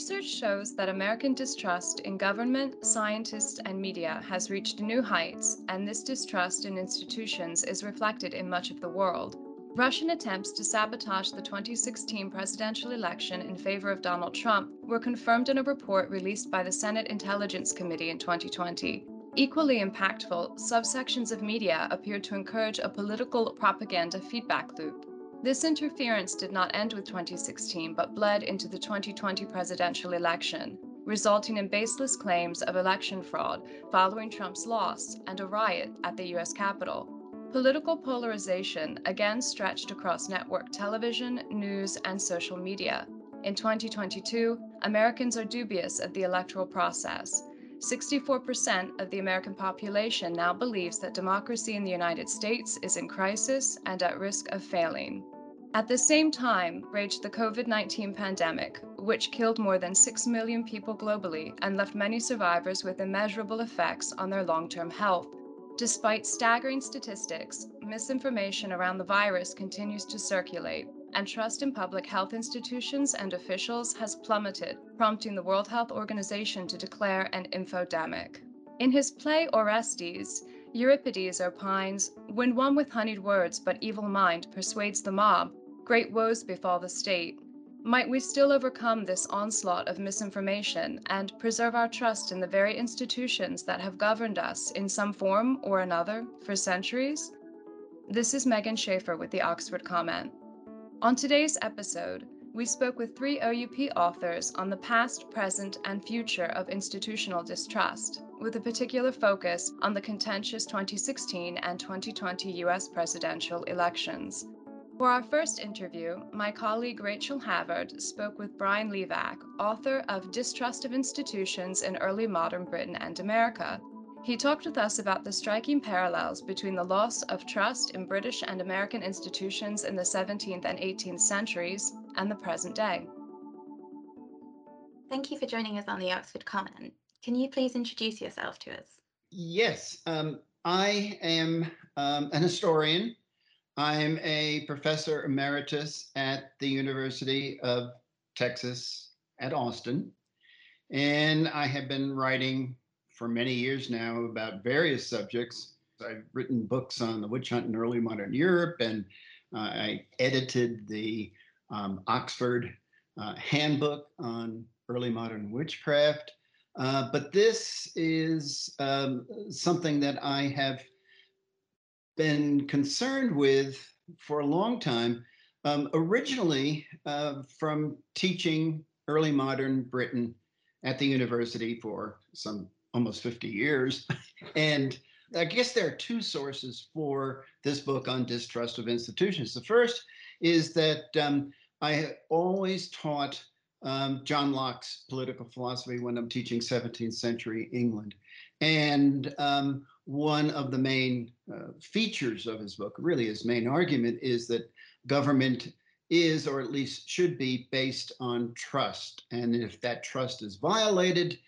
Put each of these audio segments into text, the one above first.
Research shows that American distrust in government, scientists, and media has reached new heights, and this distrust in institutions is reflected in much of the world. Russian attempts to sabotage the 2016 presidential election in favor of Donald Trump were confirmed in a report released by the Senate Intelligence Committee in 2020. Equally impactful, subsections of media appeared to encourage a political propaganda feedback loop. This interference did not end with 2016 but bled into the 2020 presidential election, resulting in baseless claims of election fraud following Trump's loss and a riot at the US Capitol. Political polarization again stretched across network television, news, and social media. In 2022, Americans are dubious of the electoral process. 64% of the American population now believes that democracy in the United States is in crisis and at risk of failing. At the same time, raged the COVID 19 pandemic, which killed more than 6 million people globally and left many survivors with immeasurable effects on their long term health. Despite staggering statistics, misinformation around the virus continues to circulate, and trust in public health institutions and officials has plummeted, prompting the World Health Organization to declare an infodemic. In his play Orestes, Euripides opines When one with honeyed words but evil mind persuades the mob, great woes befall the state. Might we still overcome this onslaught of misinformation and preserve our trust in the very institutions that have governed us in some form or another for centuries? This is Megan Schaefer with the Oxford Comment. On today's episode, we spoke with three OUP authors on the past, present, and future of institutional distrust, with a particular focus on the contentious 2016 and 2020 US presidential elections. For our first interview, my colleague Rachel Havard spoke with Brian Levack, author of Distrust of Institutions in Early Modern Britain and America, he talked with us about the striking parallels between the loss of trust in British and American institutions in the 17th and 18th centuries and the present day. Thank you for joining us on the Oxford Comment. Can you please introduce yourself to us? Yes, um, I am um, an historian. I'm a professor emeritus at the University of Texas at Austin. And I have been writing for many years now about various subjects. I've written books on the witch hunt in early modern Europe, and uh, I edited the um, Oxford uh, Handbook on early modern witchcraft. Uh, but this is um, something that I have been concerned with for a long time, um, originally uh, from teaching early modern Britain at the university for some almost 50 years. and I guess there are two sources for this book on distrust of institutions. The first is that um, I always taught um, John Locke's political philosophy when I'm teaching 17th century England. And um, one of the main uh, features of his book, really his main argument, is that government is, or at least should be, based on trust. And if that trust is violated,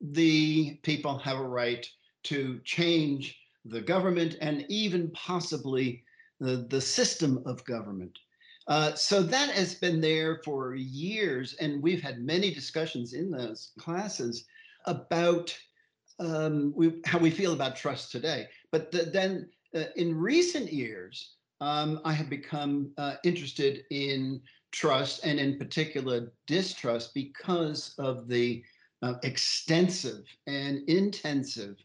the people have a right to change the government and even possibly the, the system of government. Uh, so that has been there for years, and we've had many discussions in those classes about um, we, how we feel about trust today. But the, then uh, in recent years, um, I have become uh, interested in trust and in particular distrust because of the uh, extensive and intensive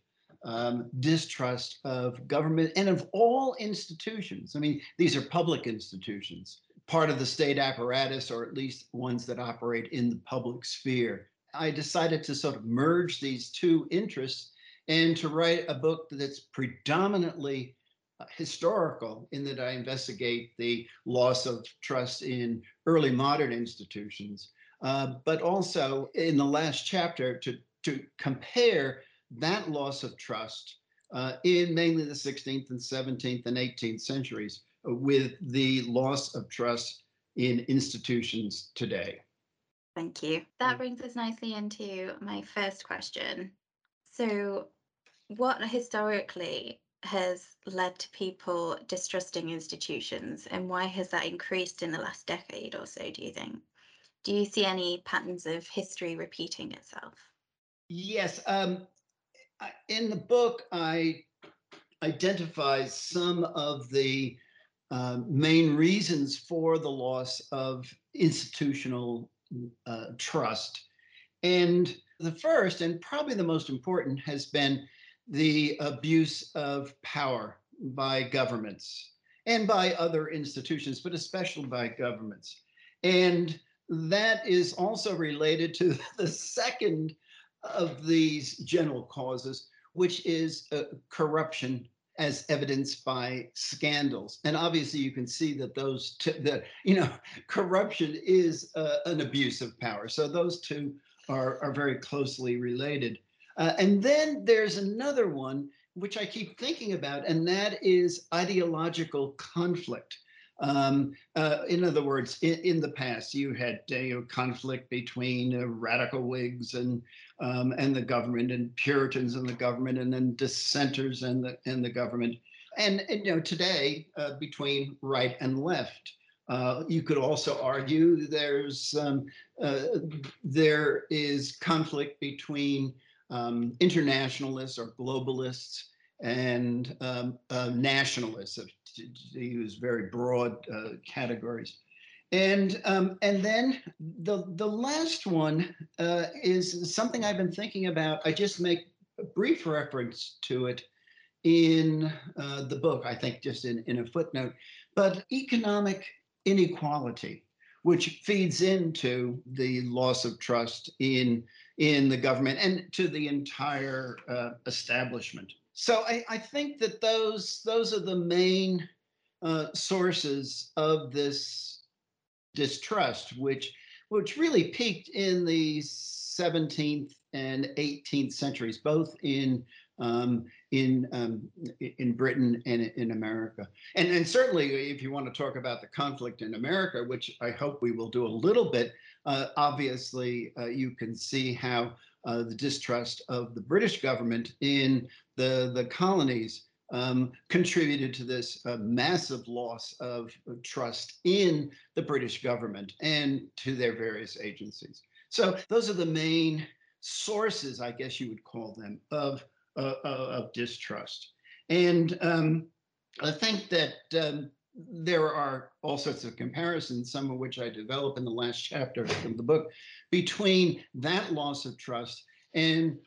um, distrust of government and of all institutions. I mean, these are public institutions, part of the state apparatus, or at least ones that operate in the public sphere. I decided to sort of merge these two interests and to write a book that's predominantly uh, historical in that I investigate the loss of trust in early modern institutions uh, but also in the last chapter to, to compare that loss of trust uh, in mainly the 16th and 17th and 18th centuries with the loss of trust in institutions today. Thank you. That brings us nicely into my first question. So, what historically has led to people distrusting institutions, and why has that increased in the last decade or so, do you think? Do you see any patterns of history repeating itself? Yes. Um, in the book, I identify some of the uh, main reasons for the loss of institutional uh, trust. And the first, and probably the most important, has been the abuse of power by governments and by other institutions, but especially by governments. And that is also related to the second of these general causes, which is uh, corruption as evidenced by scandals. And obviously, you can see that those two, that you know, corruption is uh, an abuse of power. So those two are are very closely related. Uh, and then there's another one which I keep thinking about, and that is ideological conflict. Um, uh, in other words, in, in, the past, you had uh, you know, conflict between uh, radical Whigs and um, and the government, and Puritans and the government, and then dissenters and the and the government, and, and you know today uh, between right and left. Uh, you could also argue there's um, uh, there is conflict between um, internationalists or globalists and um, nationalists, to use very broad uh, categories. And um, and then the the last one uh, is something I've been thinking about. I just make a brief reference to it in uh, the book, I think just in, in a footnote, but economic inequality, which feeds into the loss of trust in in the government and to the entire uh, establishment. So I, I think that those those are the main uh, sources of this distrust, which which really peaked in the 17th and 18th centuries, both in um, in um, in Britain and in America. And and certainly, if you want to talk about the conflict in America, which I hope we will do a little bit, uh, obviously uh, you can see how uh, the distrust of the British government in the, the colonies um, contributed to this uh, massive loss of trust in the British government and to their various agencies. So those are the main sources, I guess you would call them, of, uh, uh of distrust. And um, I think that um, there are all sorts of comparisons, some of which I develop in the last chapter of the book, between that loss of trust and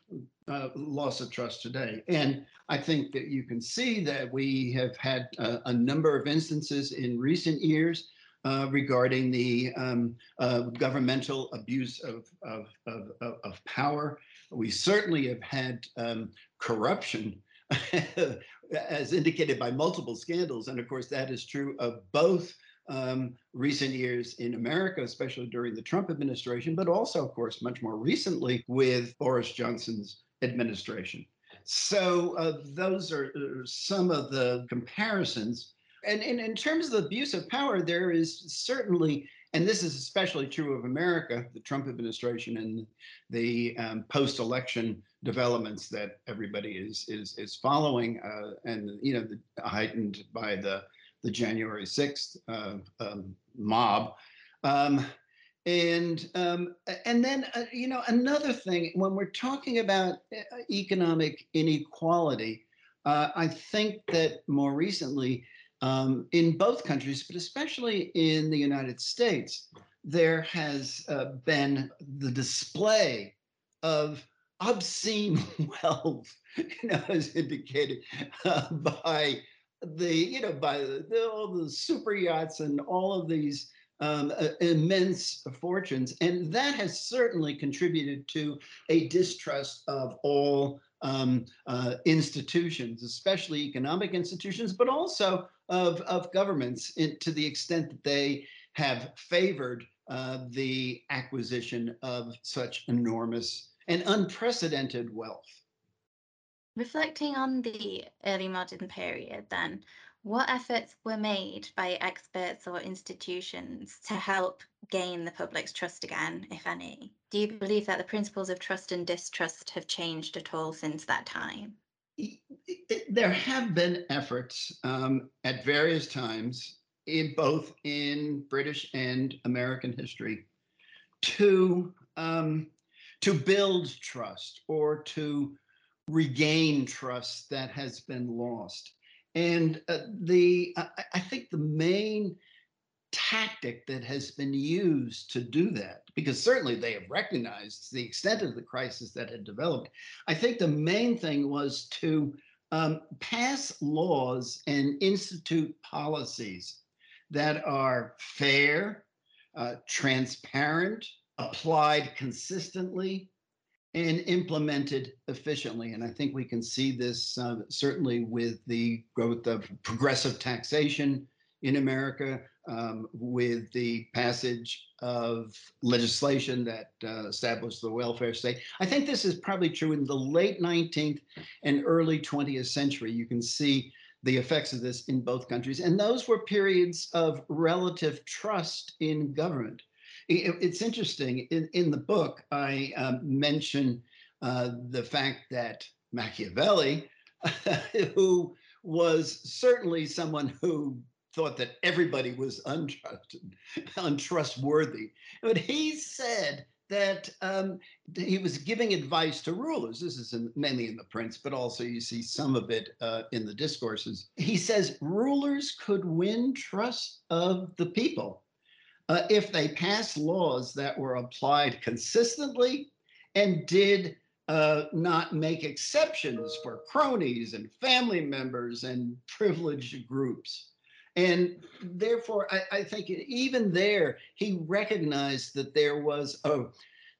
uh, loss of trust today. And I think that you can see that we have had a, number of instances in recent years uh, regarding the um, uh, governmental abuse of, of, of, of, power. We certainly have had um, corruption as indicated by multiple scandals. And of course, that is true of both um, recent years in America, especially during the Trump administration, but also, of course, much more recently with Boris Johnson's administration. So uh, those are uh, some of the comparisons. And, and in terms of the abuse of power, there is certainly, and this is especially true of America, the Trump administration and the um, post-election developments that everybody is is is following, uh, and you know, the, heightened by the the January 6th uh, um, mob. Um, and um, and then uh, you know another thing when we're talking about uh, economic inequality, uh, I think that more recently um, in both countries, but especially in the United States, there has uh, been the display of obscene wealth, you know, as indicated uh, by the you know by the, the, all the super yachts and all of these um, uh, immense fortunes, and that has certainly contributed to a distrust of all um, uh, institutions, especially economic institutions, but also of, of governments in, to the extent that they have favored uh, the acquisition of such enormous and unprecedented wealth. Reflecting on the early modern period, then, what efforts were made by experts or institutions to help gain the public's trust again, if any? Do you believe that the principles of trust and distrust have changed at all since that time? There have been efforts um, at various times in both in British and American history to um, to build trust or to regain trust that has been lost. And uh, the I, I think the main tactic that has been used to do that, because certainly they have recognized the extent of the crisis that had developed. I think the main thing was to um, pass laws and institute policies that are fair, uh, transparent, applied consistently, and implemented efficiently. And I think we can see this uh, certainly with the growth of progressive taxation in America, um, with the passage of legislation that uh, established the welfare state. I think this is probably true in the late 19th and early 20th century. You can see the effects of this in both countries. And those were periods of relative trust in government. It's interesting. In, in the book, I um, mention uh, the fact that Machiavelli, who was certainly someone who thought that everybody was untrusted, untrustworthy. But he said that um, he was giving advice to rulers. This is in, mainly in the Prince, but also you see some of it uh, in the discourses. He says rulers could win trust of the people uh, if they passed laws that were applied consistently and did uh, not make exceptions for cronies and family members and privileged groups. And therefore, I, I think even there, he recognized that there was a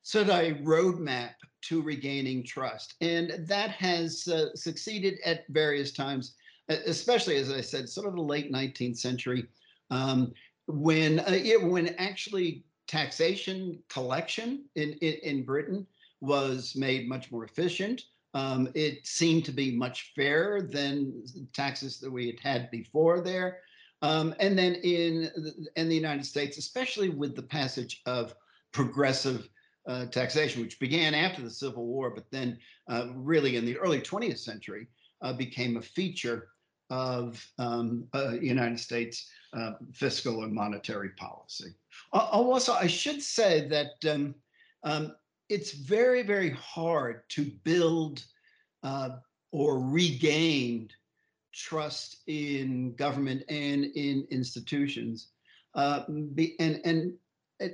sort of a roadmap to regaining trust. And that has uh, succeeded at various times, especially, as I said, sort of the late 19th century, um, when, uh, when actually taxation collection in, in, in, Britain was made much more efficient. Um, it seemed to be much fairer than taxes that we had had before there. Um, and then in in the United States, especially with the passage of progressive uh, taxation, which began after the Civil War, but then uh, really in the early 20th century uh, became a feature of um, uh, United States uh, fiscal and monetary policy. Also, I should say that um, um, it's very, very hard to build uh, or regain trust in government and in institutions. Uh, be, and, and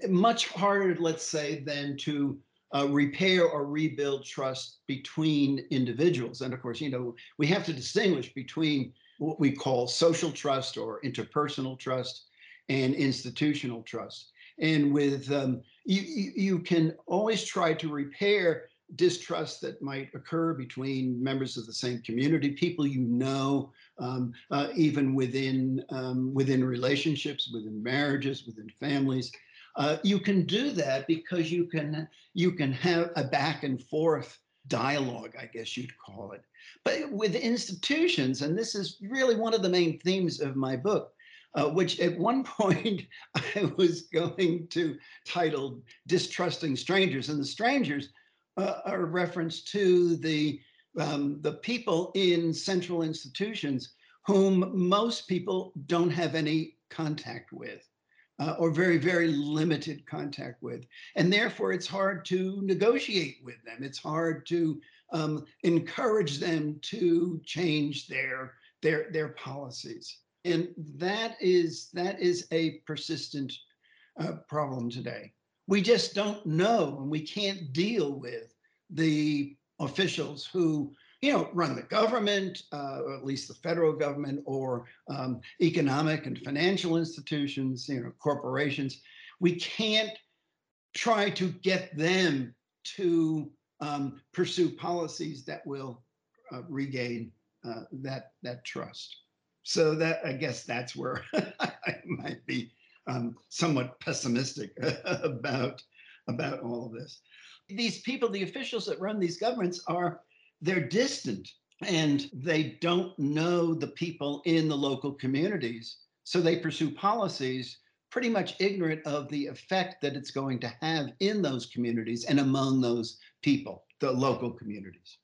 much harder, let's say, than to uh, repair or rebuild trust between individuals. And of course, you know, we have to distinguish between what we call social trust or interpersonal trust and institutional trust. And with um, you, you can always try to repair distrust that might occur between members of the same community, people you know, um, uh, even within um, within relationships, within marriages, within families. Uh, you can do that because you can you can have a back and forth dialogue, I guess you'd call it. But with institutions, and this is really one of the main themes of my book, uh, which at one point I was going to title Distrusting Strangers. And the strangers uh, a reference to the um, the people in central institutions whom most people don't have any contact with uh, or very, very limited contact with. And therefore, it's hard to negotiate with them. It's hard to um, encourage them to change their, their, their policies. And that is, that is a persistent uh, problem today we just don't know and we can't deal with the officials who you know run the government uh, or at least the federal government or um, economic and financial institutions you know corporations we can't try to get them to um, pursue policies that will uh, regain uh, that that trust so that i guess that's where i might be um, somewhat pessimistic about about all of this. These people, the officials that run these governments, are they're distant and they don't know the people in the local communities. So they pursue policies pretty much ignorant of the effect that it's going to have in those communities and among those people, the local communities.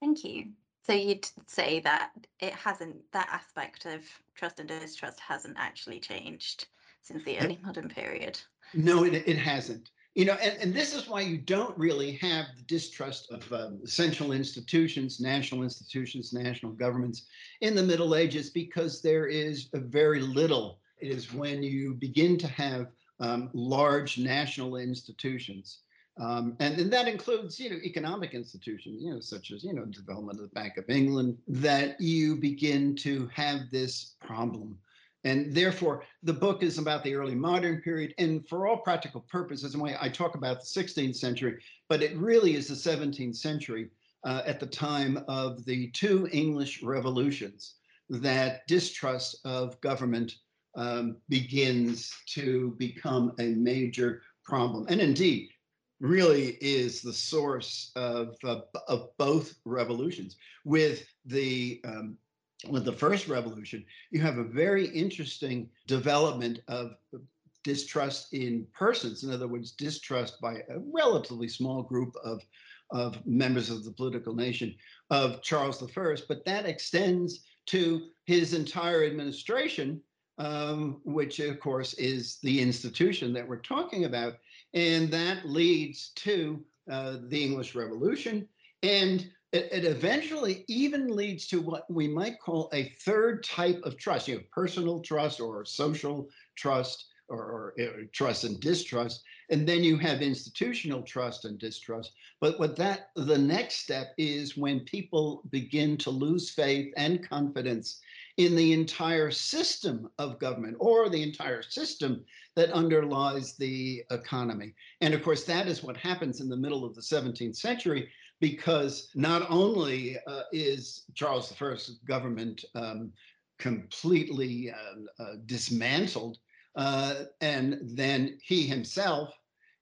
Thank you. So you'd say that it hasn't, that aspect of trust and distrust hasn't actually changed since the early modern period. No, it, it hasn't. You know, and, and this is why you don't really have the distrust of um, central institutions, national institutions, national governments in the Middle Ages, because there is very little. It is when you begin to have um, large national institutions. Um, and, and that includes, you know, economic institutions, you know, such as, you know, development of the Bank of England, that you begin to have this problem and therefore, the book is about the early modern period. And for all practical purposes, and why I talk about the 16th century, but it really is the 17th century uh, at the time of the two English revolutions that distrust of government um, begins to become a major problem. And indeed, really is the source of, uh, of both revolutions, with the um, with the first revolution, you have a very interesting development of distrust in persons. In other words, distrust by a relatively small group of, of members of the political nation of Charles I. But that extends to his entire administration, um, which, of course, is the institution that we're talking about. And that leads to uh, the English Revolution and it, it, eventually even leads to what we might call a third type of trust. You have personal trust or social trust or, or, or, trust and distrust, and then you have institutional trust and distrust. But what that the next step is when people begin to lose faith and confidence in the entire system of government or the entire system that underlies the economy. And of course, that is what happens in the middle of the 17th century because not only uh, is Charles I's government um, completely uh, uh, dismantled, uh, and then he himself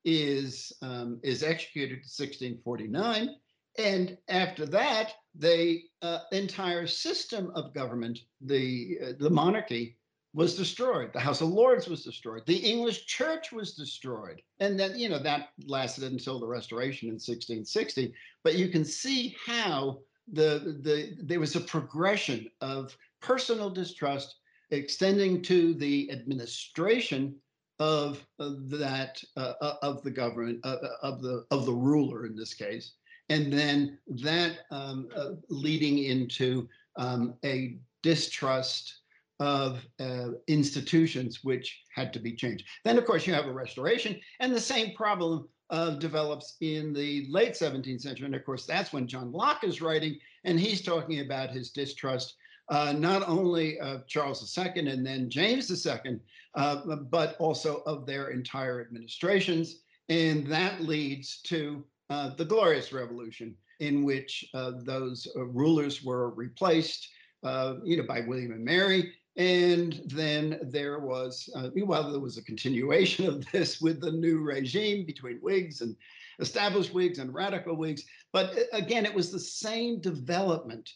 is um, is executed in 1649, and after that, the uh, entire system of government, the uh, the monarchy, was destroyed. The House of Lords was destroyed. The English church was destroyed. And then, you know, that lasted until the restoration in 1660. But you can see how the, the there was a progression of personal distrust extending to the administration of, that uh, uh of the government uh, uh, of the of the ruler in this case and then that um, uh, leading into um, a distrust of uh, institutions which had to be changed. Then, of course, you have a restoration, and the same problem uh, develops in the late 17th century. And of course, that's when John Locke is writing, and he's talking about his distrust uh, not only of Charles II and then James II, uh, but also of their entire administrations. And that leads to uh, the Glorious Revolution, in which uh, those rulers were replaced, you know, by William and Mary and then there was, uh, there was a continuation of this with the new regime between Whigs and established Whigs and radical Whigs. But uh, again, it was the same development,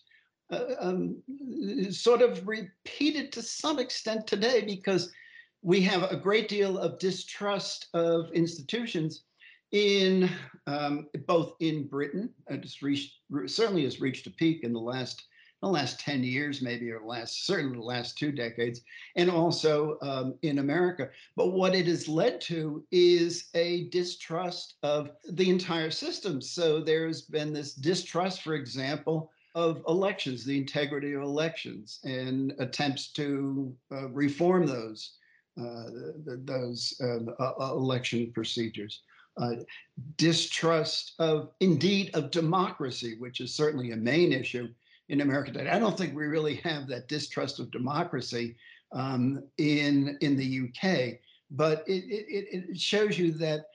uh, um, sort of repeated to some extent today because we have a great deal of distrust of institutions in um, both in Britain, it's reached, certainly has reached a peak in the last the last 10 years, maybe, or last, certainly the last two decades, and also um, in America. But what it has led to is a distrust of the entire system. So there's been this distrust, for example, of elections, the integrity of elections, and attempts to uh, reform those. Uh, those um, uh, election procedures. Uh, distrust of, indeed, of democracy, which is certainly a main issue in America today. I don't think we really have that distrust of democracy um, in in the UK, but it, it it shows you that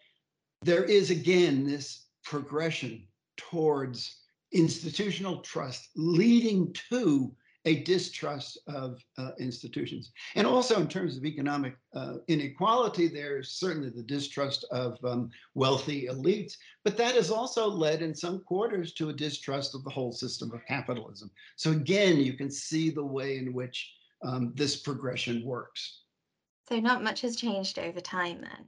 there is again this progression towards institutional trust leading to a distrust of uh, institutions. And also, in terms of economic uh, inequality, there's certainly the distrust of um, wealthy elites, but that has also led in some quarters to a distrust of the whole system of capitalism. So, again, you can see the way in which um, this progression works. So, not much has changed over time then.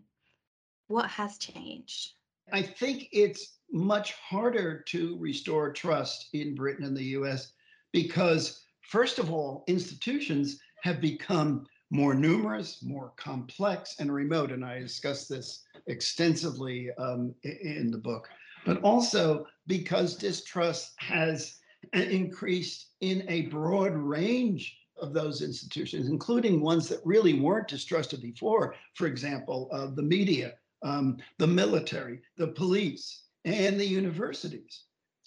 What has changed? I think it's much harder to restore trust in Britain and the US because First of all, institutions have become more numerous, more complex, and remote. And I discuss this extensively um, in the book, but also because distrust has increased in a broad range of those institutions, including ones that really weren't distrusted before. For example, uh, the media, um, the military, the police, and the universities.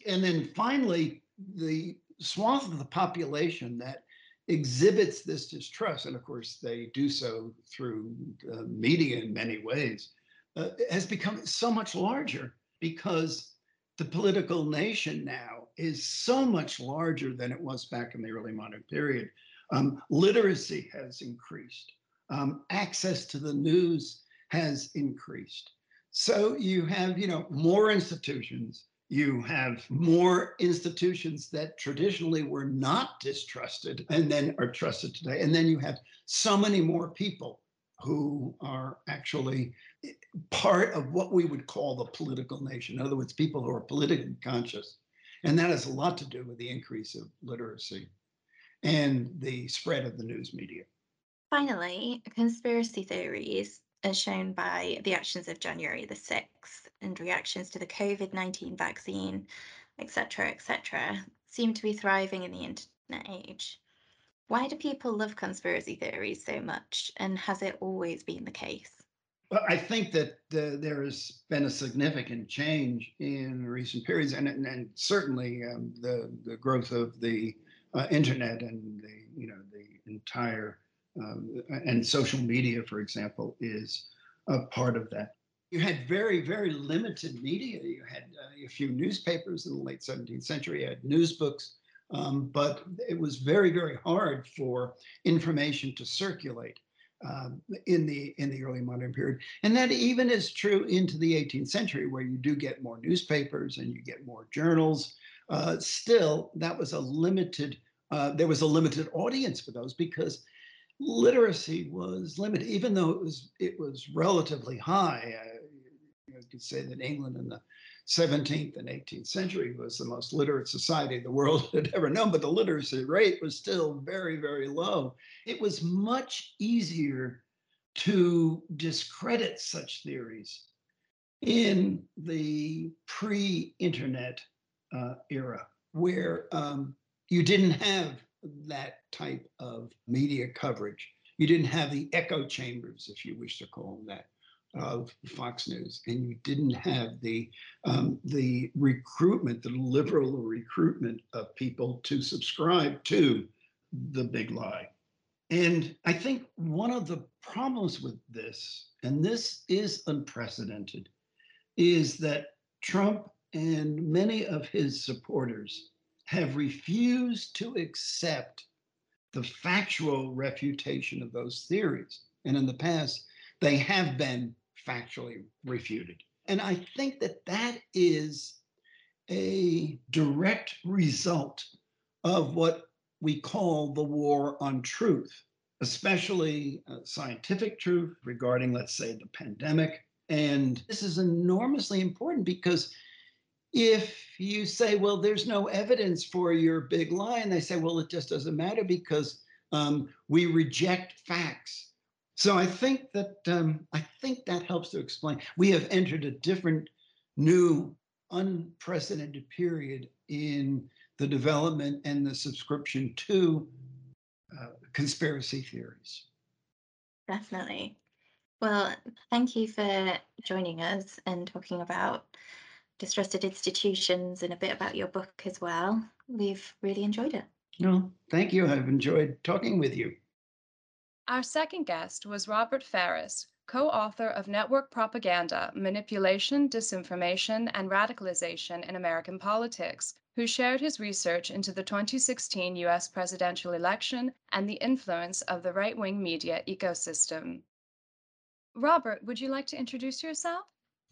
And then finally, the swath of the population that exhibits this distrust, and of course they do so through uh, media in many ways, uh, has become so much larger because the political nation now is so much larger than it was back in the early modern period. Um, literacy has increased. Um, access to the news has increased. So you have, you know, more institutions. You have more institutions that traditionally were not distrusted and then are trusted today. And then you have so many more people who are actually part of what we would call the political nation. In other words, people who are politically conscious. And that has a lot to do with the increase of literacy and the spread of the news media. Finally, conspiracy theories, as shown by the actions of January the 6th and reactions to the COVID 19 vaccine, etc., etc., seem to be thriving in the internet age. Why do people love conspiracy theories so much, and has it always been the case? Well, I think that uh, there has been a significant change in recent periods, and, and, and certainly um, the the growth of the uh, internet and the you know the entire um, and social media, for example, is a part of that. You had very very limited media. You had uh, a few newspapers in the late 17th century. You had news books. Um, but it was very, very hard for information to circulate um, in the in the early modern period, and that even is true into the 18th century, where you do get more newspapers and you get more journals. Uh, still, that was a limited. Uh, there was a limited audience for those because literacy was limited, even though it was it was relatively high. You could say that England in the 17th and 18th century was the most literate society the world had ever known, but the literacy rate was still very, very low. It was much easier to discredit such theories in the pre internet uh, era, where um, you didn't have that type of media coverage. You didn't have the echo chambers, if you wish to call them that of Fox News, and you didn't have the um, the recruitment, the liberal recruitment of people to subscribe to the big lie. And I think one of the problems with this, and this is unprecedented, is that Trump and many of his supporters have refused to accept the factual refutation of those theories. And in the past, they have been factually refuted. And I think that that is a direct result of what we call the war on truth, especially uh, scientific truth regarding, let's say, the pandemic. And this is enormously important because if you say, well, there's no evidence for your big lie, and they say, well, it just doesn't matter because um, we reject facts. So I think that um, I think that helps to explain. We have entered a different, new, unprecedented period in the development and the subscription to uh, conspiracy theories. Definitely. Well, thank you for joining us and talking about distrusted institutions and a bit about your book as well. We've really enjoyed it. No, thank you. I've enjoyed talking with you. Our second guest was Robert Faris, co author of Network Propaganda Manipulation, Disinformation, and Radicalization in American Politics, who shared his research into the 2016 US presidential election and the influence of the right wing media ecosystem. Robert, would you like to introduce yourself?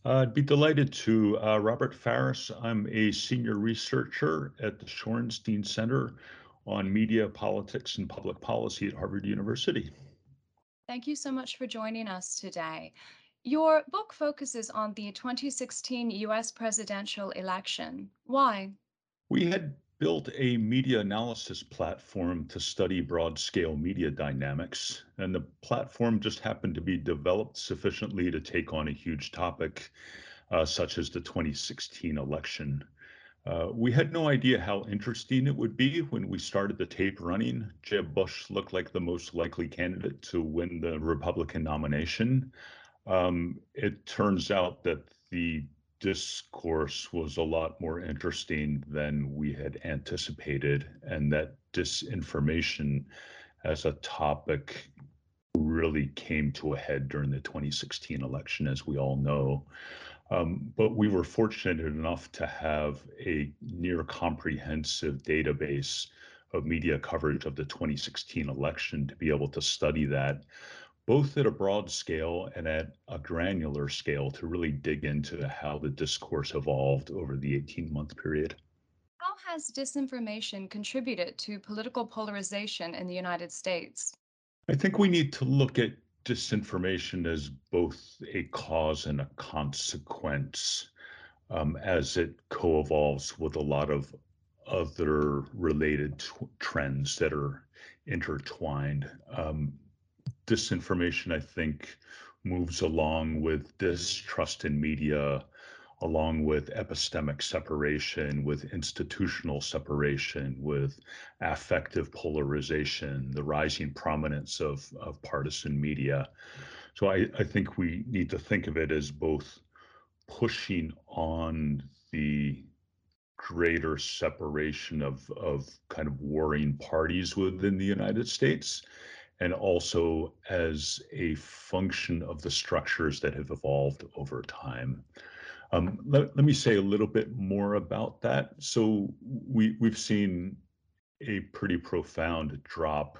I'd be delighted to. Uh, Robert Faris, I'm a senior researcher at the Shorenstein Center on Media, Politics, and Public Policy at Harvard University. Thank you so much for joining us today. Your book focuses on the 2016 US presidential election. Why? We had built a media analysis platform to study broad scale media dynamics, and the platform just happened to be developed sufficiently to take on a huge topic uh, such as the 2016 election. Uh, we had no idea how interesting it would be when we started the tape running. Jeb Bush looked like the most likely candidate to win the Republican nomination. Um, it turns out that the discourse was a lot more interesting than we had anticipated, and that disinformation as a topic really came to a head during the 2016 election, as we all know. Um, but we were fortunate enough to have a near comprehensive database of media coverage of the 2016 election to be able to study that both at a broad scale and at a granular scale to really dig into how the discourse evolved over the 18 month period. How has disinformation contributed to political polarization in the United States? I think we need to look at disinformation as both a cause and a consequence um, as it co evolves with a lot of other related t- trends that are intertwined. Um, disinformation, I think, moves along with distrust in media, along with epistemic separation, with institutional separation, with affective polarization, the rising prominence of, of partisan media. So I, I think we need to think of it as both pushing on the greater separation of, of kind of warring parties within the United States and also as a function of the structures that have evolved over time. Um, let, let me say a little bit more about that. So we we've seen a pretty profound drop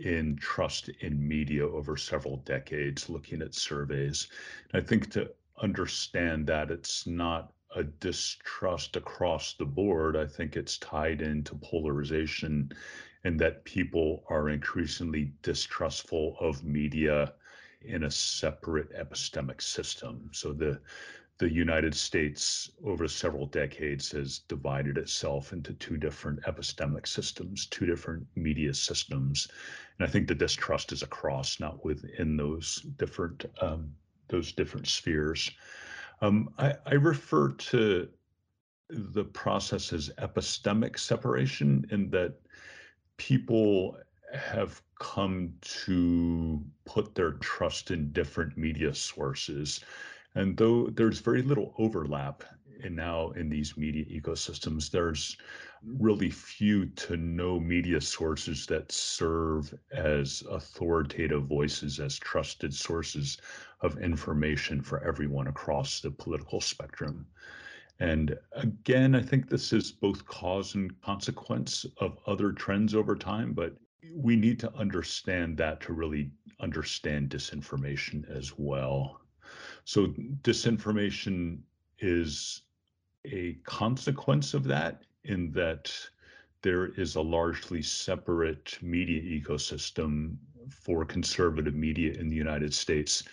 in trust in media over several decades, looking at surveys. I think to understand that it's not a distrust across the board. I think it's tied into polarization and that people are increasingly distrustful of media in a separate epistemic system. So the the United States over several decades has divided itself into two different epistemic systems, two different media systems, and I think the distrust is across, not within those different um, those different spheres. Um, I, I refer to the process as epistemic separation in that people have come to put their trust in different media sources. And though there's very little overlap now in these media ecosystems, there's really few to no media sources that serve as authoritative voices, as trusted sources of information for everyone across the political spectrum. And again, I think this is both cause and consequence of other trends over time, but we need to understand that to really understand disinformation as well. So, disinformation is a consequence of that, in that there is a largely separate media ecosystem for conservative media in the United States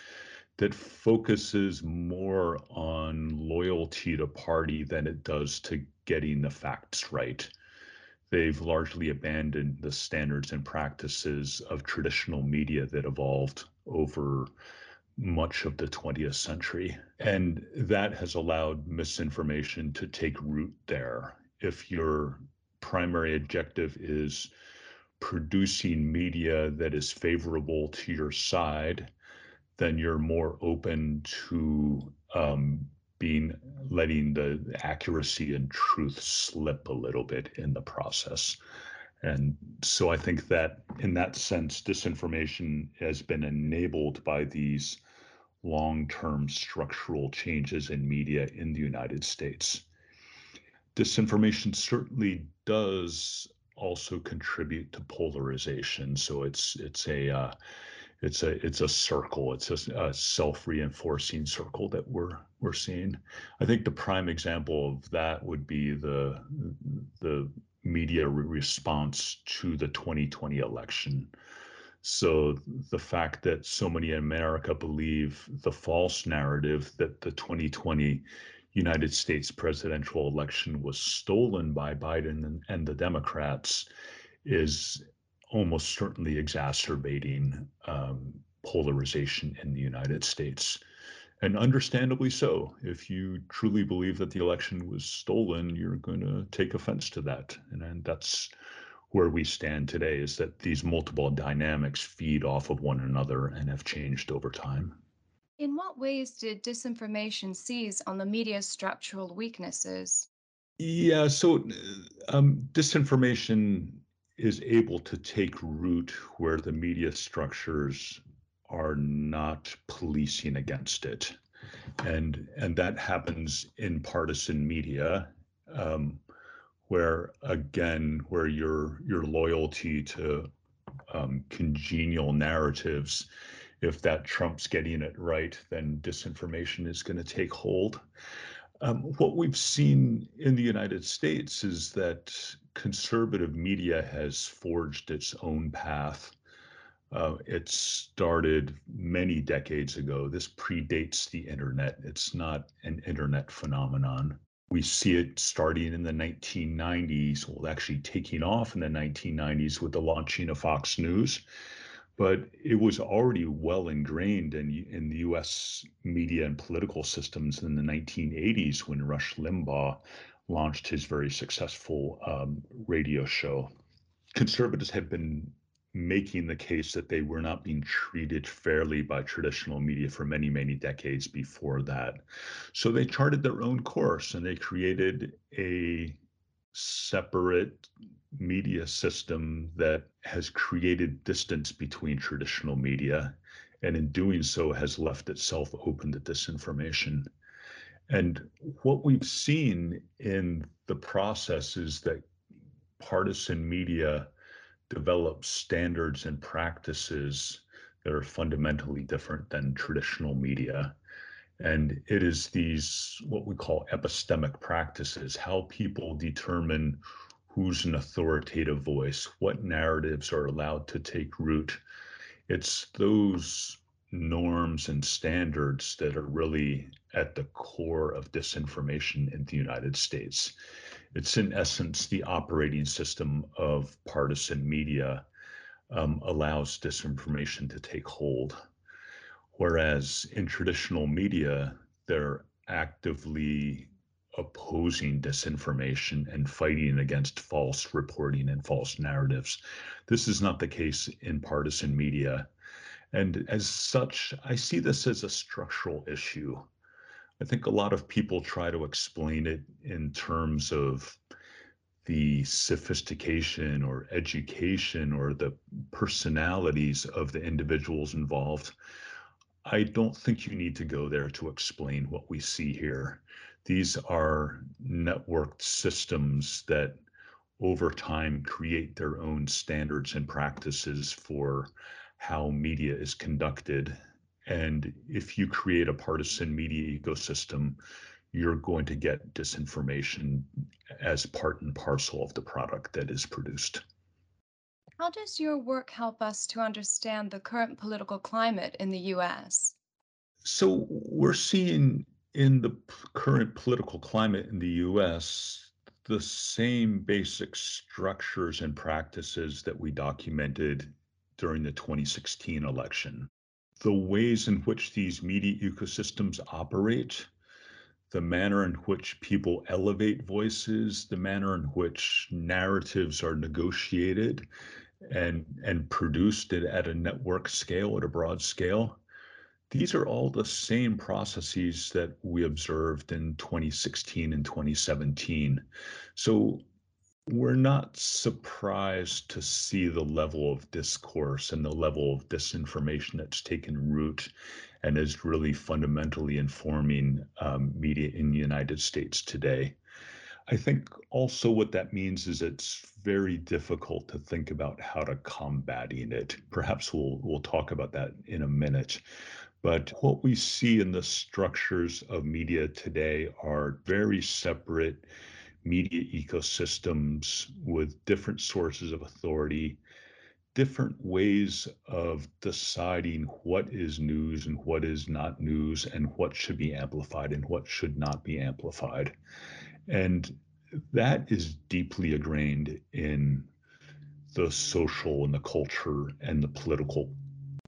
that focuses more on loyalty to party than it does to getting the facts right. They've largely abandoned the standards and practices of traditional media that evolved over much of the 20th century. And that has allowed misinformation to take root there. If your primary objective is producing media that is favorable to your side, then you're more open to um, being letting the accuracy and truth slip a little bit in the process. And so I think that in that sense, disinformation has been enabled by these long term structural changes in media in the United States. Disinformation certainly does also contribute to polarization. So it's it's a uh, it's a it's a circle it's a, a, self-reinforcing circle that we're we're seeing i think the prime example of that would be the the media response to the 2020 election so the fact that so many in america believe the false narrative that the 2020 United States presidential election was stolen by Biden and, and the Democrats is almost certainly exacerbating um, polarization in the United States. And understandably so. If you truly believe that the election was stolen, you're going to take offense to that. And, and that's where we stand today is that these multiple dynamics feed off of one another and have changed over time. In what ways did disinformation seize on the media's structural weaknesses? Yeah, so um, disinformation is able to take root where the media structures are not policing against it. And, and that happens in partisan media, um, where again, where your, your loyalty to um, congenial narratives, if that Trump's getting it right, then disinformation is going to take hold. Um, what we've seen in the United States is that conservative media has forged its own path. Uh, it started many decades ago. This predates the internet. It's not an internet phenomenon. We see it starting in the 1990s, well, actually taking off in the 1990s with the launching of Fox News but it was already well ingrained in, in the US media and political systems in the 1980s when Rush Limbaugh launched his very successful um, radio show. Conservatives have been making the case that they were not being treated fairly by traditional media for many, many decades before that. So they charted their own course and they created a separate media system that has created distance between traditional media and in doing so has left itself open to disinformation. And what we've seen in the process is that partisan media develops standards and practices that are fundamentally different than traditional media. And it is these, what we call epistemic practices, how people determine who's an authoritative voice, what narratives are allowed to take root. It's those norms and standards that are really at the core of disinformation in the United States. It's in essence the operating system of partisan media um, allows disinformation to take hold. Whereas in traditional media, they're actively opposing disinformation and fighting against false reporting and false narratives. This is not the case in partisan media. And as such, I see this as a structural issue. I think a lot of people try to explain it in terms of the sophistication or education or the personalities of the individuals involved. I don't think you need to go there to explain what we see here. These are networked systems that over time create their own standards and practices for how media is conducted. And if you create a partisan media ecosystem, you're going to get disinformation as part and parcel of the product that is produced. How does your work help us to understand the current political climate in the US? So, we're seeing in the current political climate in the US the same basic structures and practices that we documented during the 2016 election. The ways in which these media ecosystems operate the manner in which people elevate voices, the manner in which narratives are negotiated and and produced at a network scale, at a broad scale. These are all the same processes that we observed in 2016 and 2017. So we're not surprised to see the level of discourse and the level of disinformation that's taken root and is really fundamentally informing um, media in the United States today. I think also what that means is it's very difficult to think about how to combating it. Perhaps we'll we'll talk about that in a minute. But what we see in the structures of media today are very separate media ecosystems with different sources of authority, different ways of deciding what is news and what is not news and what should be amplified and what should not be amplified. And that is deeply ingrained in the social and the culture and the political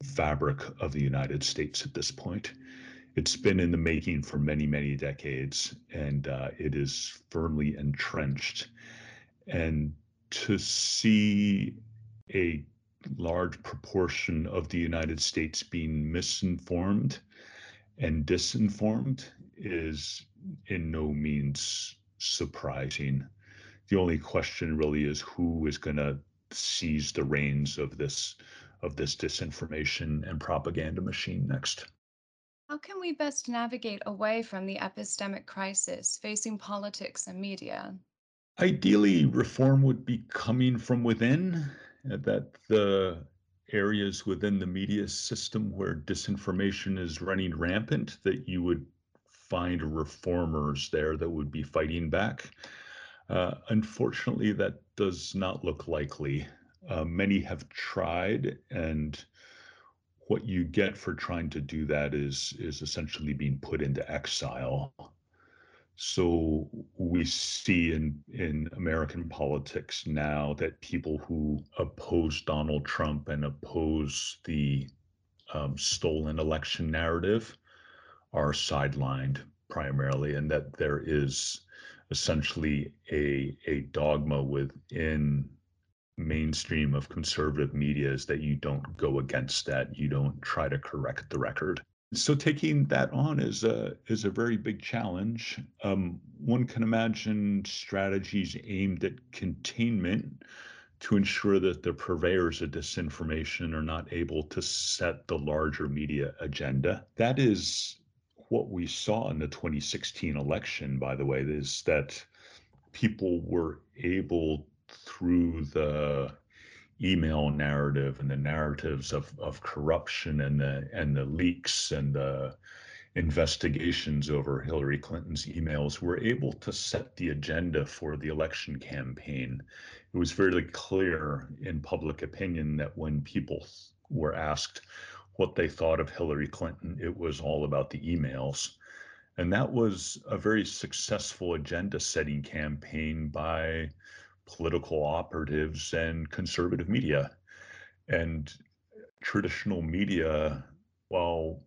fabric of the United States at this point. It's been in the making for many, many decades, and uh, it is firmly entrenched. And to see a large proportion of the United States being misinformed and disinformed is in no means surprising. The only question really is who is going to seize the reins of this of this disinformation and propaganda machine next. How can we best navigate away from the epistemic crisis facing politics and media? Ideally, reform would be coming from within, uh, that the areas within the media system where disinformation is running rampant, that you would find reformers there that would be fighting back. Uh, unfortunately, that does not look likely. Uh, many have tried, and what you get for trying to do that is is essentially being put into exile. So we see in in American politics now that people who oppose Donald Trump and oppose the um, stolen election narrative are sidelined primarily, and that there is essentially a a dogma within mainstream of conservative media is that you don't go against that, you don't try to correct the record. So taking that on is a is a very big challenge. Um, one can imagine strategies aimed at containment to ensure that the purveyors of disinformation are not able to set the larger media agenda. That is what we saw in the 2016 election, by the way, is that people were able through the email narrative and the narratives of, of corruption and the and the leaks and the investigations over Hillary Clinton's emails were able to set the agenda for the election campaign. It was very clear in public opinion that when people were asked what they thought of Hillary Clinton. It was all about the emails. And that was a very successful agenda setting campaign by political operatives and conservative media. And traditional media, while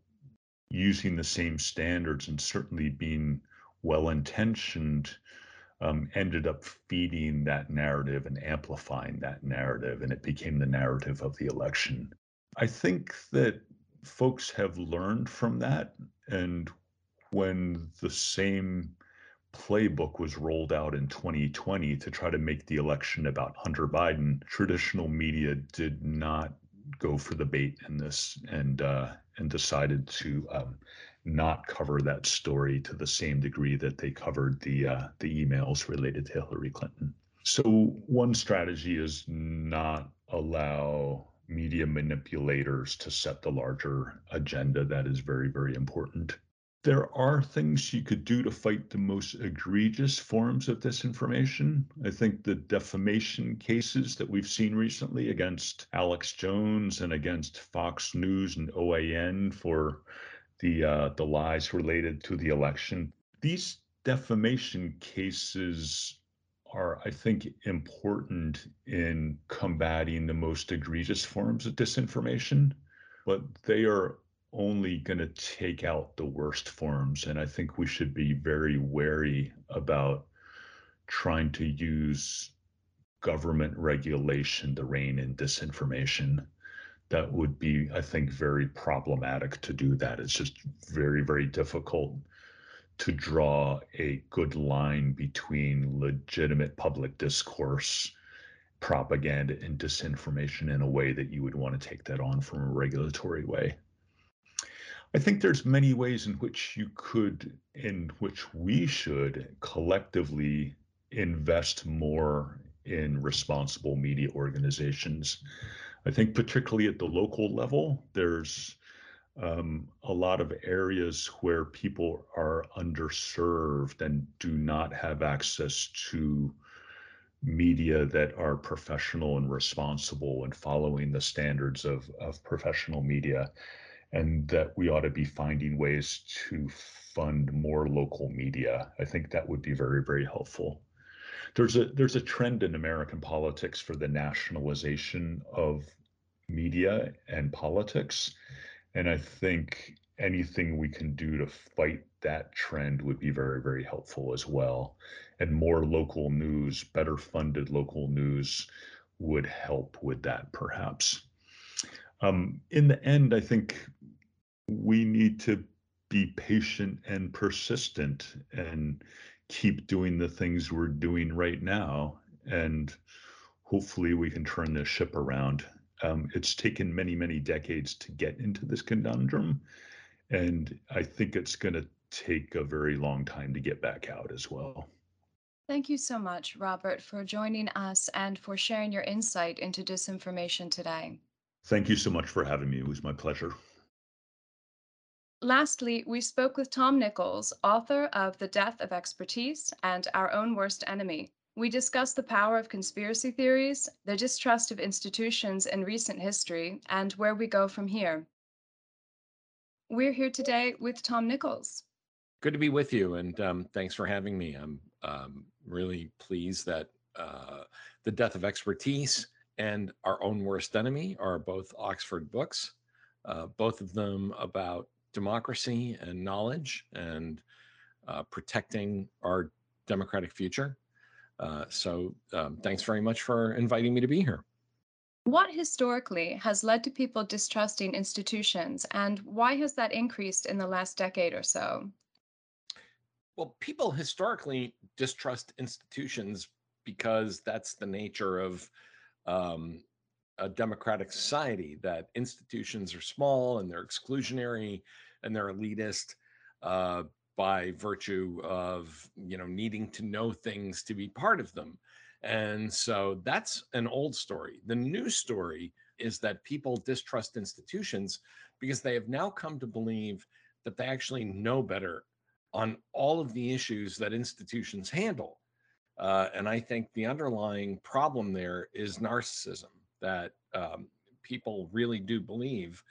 using the same standards and certainly being well intentioned, um, ended up feeding that narrative and amplifying that narrative. And it became the narrative of the election. I think that folks have learned from that. And when the same playbook was rolled out in 2020 to try to make the election about Hunter Biden, traditional media did not go for the bait in this and uh, and decided to um, not cover that story to the same degree that they covered the uh, the emails related to Hillary Clinton. So one strategy is not allow media manipulators to set the larger agenda. That is very, very important. There are things you could do to fight the most egregious forms of disinformation. I think the defamation cases that we've seen recently against Alex Jones and against Fox News and OAN for the uh, the lies related to the election. These defamation cases are, I think, important in combating the most egregious forms of disinformation, but they are only going to take out the worst forms. And I think we should be very wary about trying to use government regulation to rein in disinformation. That would be, I think, very problematic to do that. It's just very, very difficult to draw a good line between legitimate public discourse, propaganda, and disinformation in a way that you would want to take that on from a regulatory way. I think there's many ways in which you could, in which we should collectively invest more in responsible media organizations. I think particularly at the local level, there's um, a lot of areas where people are underserved and do not have access to media that are professional and responsible and following the standards of, of professional media, and that we ought to be finding ways to fund more local media. I think that would be very, very helpful. There's a there's a trend in American politics for the nationalization of media and politics, and I think anything we can do to fight that trend would be very, very helpful as well. And more local news, better funded local news would help with that, perhaps. Um, in the end, I think we need to be patient and persistent and keep doing the things we're doing right now. And hopefully we can turn this ship around. Um, it's taken many, many decades to get into this conundrum. And I think it's going to take a very long time to get back out as well. Thank you so much, Robert, for joining us and for sharing your insight into disinformation today. Thank you so much for having me. It was my pleasure. Lastly, we spoke with Tom Nichols, author of The Death of Expertise and Our Own Worst Enemy. We discussed the power of conspiracy theories, the distrust of institutions in recent history, and where we go from here. We're here today with Tom Nichols. Good to be with you, and um, thanks for having me. I'm um, really pleased that uh, The Death of Expertise and Our Own Worst Enemy are both Oxford books, uh, both of them about democracy and knowledge and uh, protecting our democratic future. Uh, so, um, thanks very much for inviting me to be here. What historically has led to people distrusting institutions, and why has that increased in the last decade or so? Well, people historically distrust institutions because that's the nature of um, a democratic society, that institutions are small and they're exclusionary and they're elitist uh, by virtue of you know needing to know things to be part of them. And so that's an old story. The new story is that people distrust institutions because they have now come to believe that they actually know better on all of the issues that institutions handle. Uh, and I think the underlying problem there is narcissism, that um, people really do believe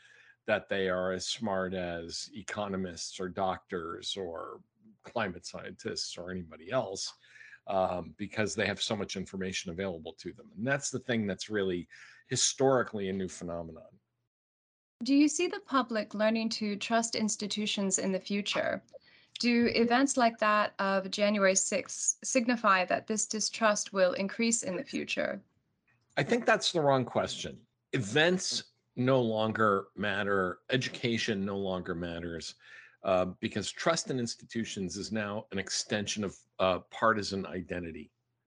that they are as smart as economists or doctors or climate scientists or anybody else um, because they have so much information available to them. And that's the thing that's really historically a new phenomenon. Do you see the public learning to trust institutions in the future? Do events like that of January 6th signify that this distrust will increase in the future? I think that's the wrong question. Events no longer matter, education no longer matters uh, because trust in institutions is now an extension of uh, partisan identity.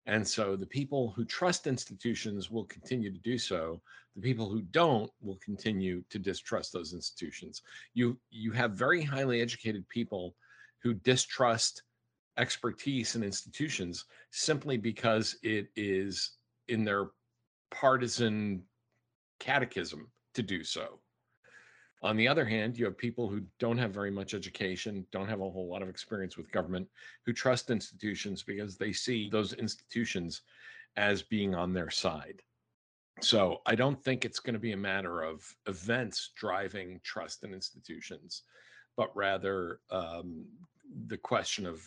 And so the people who trust institutions will continue to do so. The people who don't will continue to distrust those institutions. You you have very highly educated people who distrust expertise in institutions simply because it is in their partisan catechism to do so. On the other hand, you have people who don't have very much education, don't have a whole lot of experience with government, who trust institutions because they see those institutions as being on their side. So I don't think it's going to be a matter of events driving trust in institutions, but rather um, the question of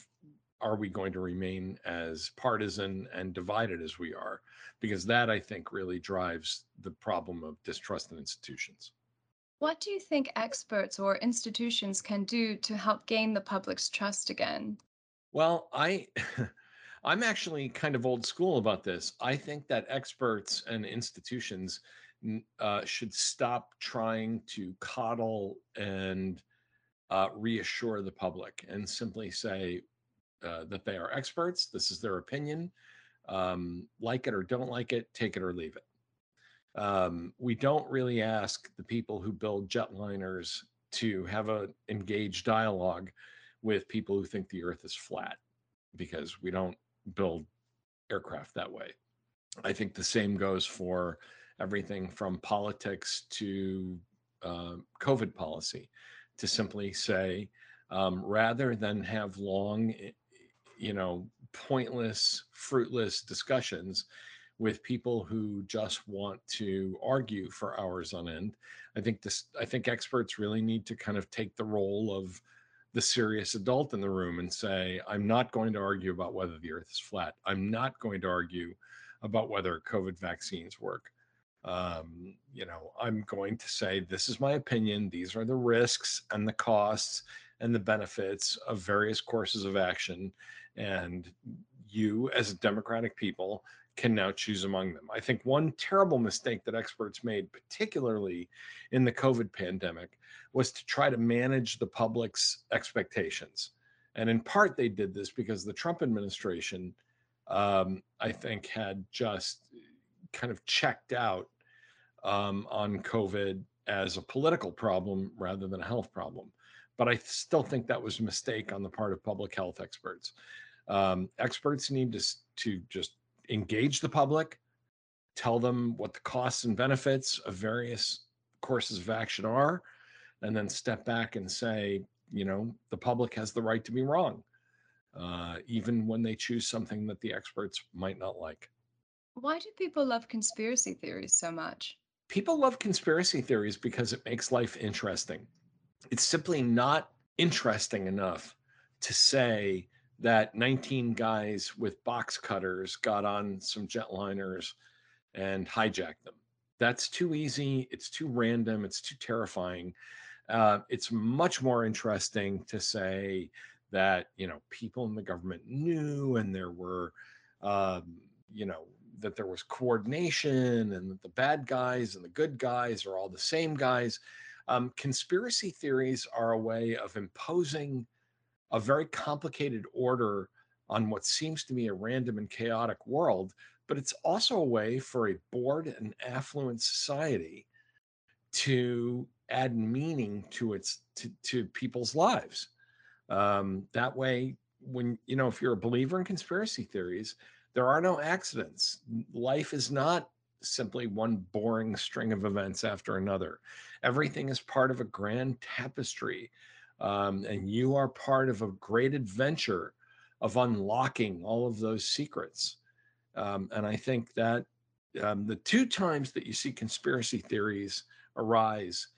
are we going to remain as partisan and divided as we are? Because that, I think, really drives the problem of distrust in institutions. What do you think experts or institutions can do to help gain the public's trust again? Well, I I'm actually kind of old school about this. I think that experts and institutions uh, should stop trying to coddle and uh, reassure the public and simply say uh, that they are experts. This is their opinion. Um, like it or don't like it, take it or leave it. Um, we don't really ask the people who build jetliners to have an engaged dialogue with people who think the earth is flat because we don't build aircraft that way. I think the same goes for everything from politics to uh, COVID policy to simply say, um, rather than have long, you know, pointless, fruitless discussions with people who just want to argue for hours on end. I think this I think experts really need to kind of take the role of the serious adult in the room and say, I'm not going to argue about whether the earth is flat. I'm not going to argue about whether COVID vaccines work. Um, you know, I'm going to say, this is my opinion. These are the risks and the costs and the benefits of various courses of action. And you, as a democratic people, can now choose among them. I think one terrible mistake that experts made, particularly in the COVID pandemic, was to try to manage the public's expectations. And in part, they did this because the Trump administration, um, I think, had just kind of checked out um, on COVID as a political problem rather than a health problem. But I still think that was a mistake on the part of public health experts. Um, experts need to, to just engage the public, tell them what the costs and benefits of various courses of action are, and then step back and say, you know, the public has the right to be wrong, uh, even when they choose something that the experts might not like. Why do people love conspiracy theories so much? People love conspiracy theories because it makes life interesting. It's simply not interesting enough to say that 19 guys with box cutters got on some jetliners and hijacked them. That's too easy. It's too random. It's too terrifying. Uh, it's much more interesting to say that you know people in the government knew, and there were, um, you know, that there was coordination, and that the bad guys and the good guys are all the same guys. Um, conspiracy theories are a way of imposing a very complicated order on what seems to me a random and chaotic world, but it's also a way for a bored and affluent society to add meaning to its to, to people's lives. Um, that way, when you know, if you're a believer in conspiracy theories, there are no accidents. Life is not simply one boring string of events after another. Everything is part of a grand tapestry um, and you are part of a great adventure of unlocking all of those secrets. Um, and I think that um, the two times that you see conspiracy theories arise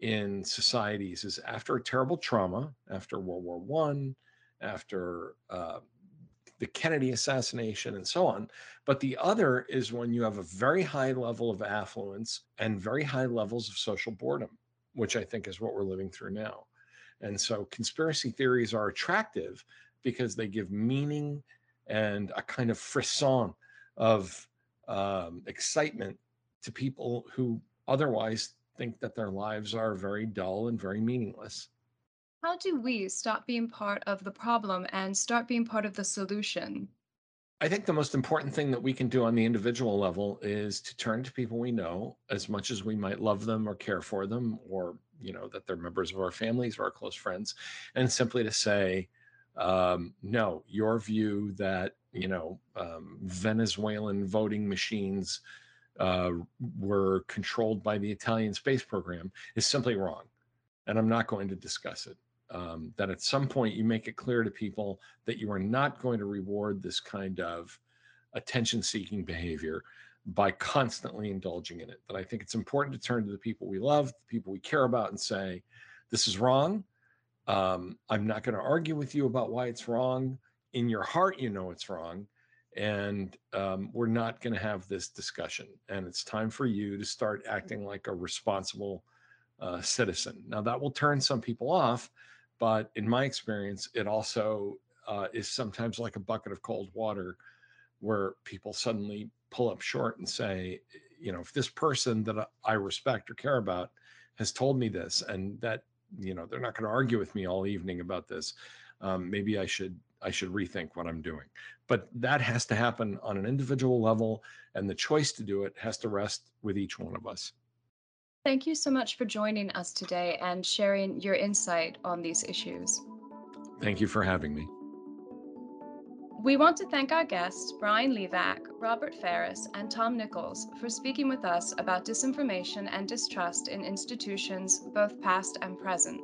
in societies is after a terrible trauma, after World War One, after uh, the Kennedy assassination, and so on. But the other is when you have a very high level of affluence and very high levels of social boredom, which I think is what we're living through now. And so conspiracy theories are attractive because they give meaning and a kind of frisson of um, excitement to people who otherwise think that their lives are very dull and very meaningless. How do we stop being part of the problem and start being part of the solution? I think the most important thing that we can do on the individual level is to turn to people we know as much as we might love them or care for them or you know that they're members of our families or our close friends and simply to say um, no your view that you know um, venezuelan voting machines uh, were controlled by the italian space program is simply wrong and i'm not going to discuss it. Um, that at some point you make it clear to people that you are not going to reward this kind of attention seeking behavior by constantly indulging in it. That I think it's important to turn to the people we love, the people we care about, and say, This is wrong. Um, I'm not going to argue with you about why it's wrong. In your heart, you know it's wrong. And um, we're not going to have this discussion. And it's time for you to start acting like a responsible uh, citizen. Now, that will turn some people off, but in my experience, it also uh, is sometimes like a bucket of cold water where people suddenly pull up short and say, you know, if this person that I respect or care about has told me this and that, you know, they're not going to argue with me all evening about this, um, maybe I should I should rethink what I'm doing. But that has to happen on an individual level, and the choice to do it has to rest with each one of us. Thank you so much for joining us today and sharing your insight on these issues. Thank you for having me. We want to thank our guests, Brian Levack, Robert Faris, and Tom Nichols, for speaking with us about disinformation and distrust in institutions, both past and present.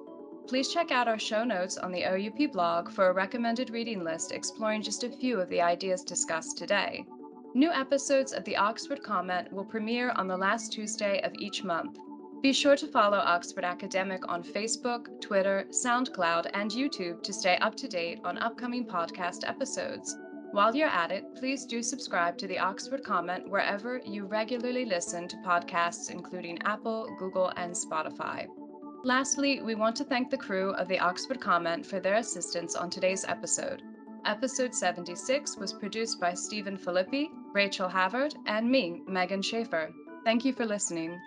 please check out our show notes on the OUP blog for a recommended reading list exploring just a few of the ideas discussed today. New episodes of the Oxford Comment will premiere on the last Tuesday of each month. Be sure to follow Oxford Academic on Facebook, Twitter, SoundCloud, and YouTube to stay up to date on upcoming podcast episodes. While you're at it, please do subscribe to the Oxford Comment wherever you regularly listen to podcasts, including Apple, Google, and Spotify. Lastly, we want to thank the crew of the Oxford Comment for their assistance on today's episode. Episode 76 was produced by Stephen Filippi, Rachel Havard, and me, Megan Schaefer. Thank you for listening.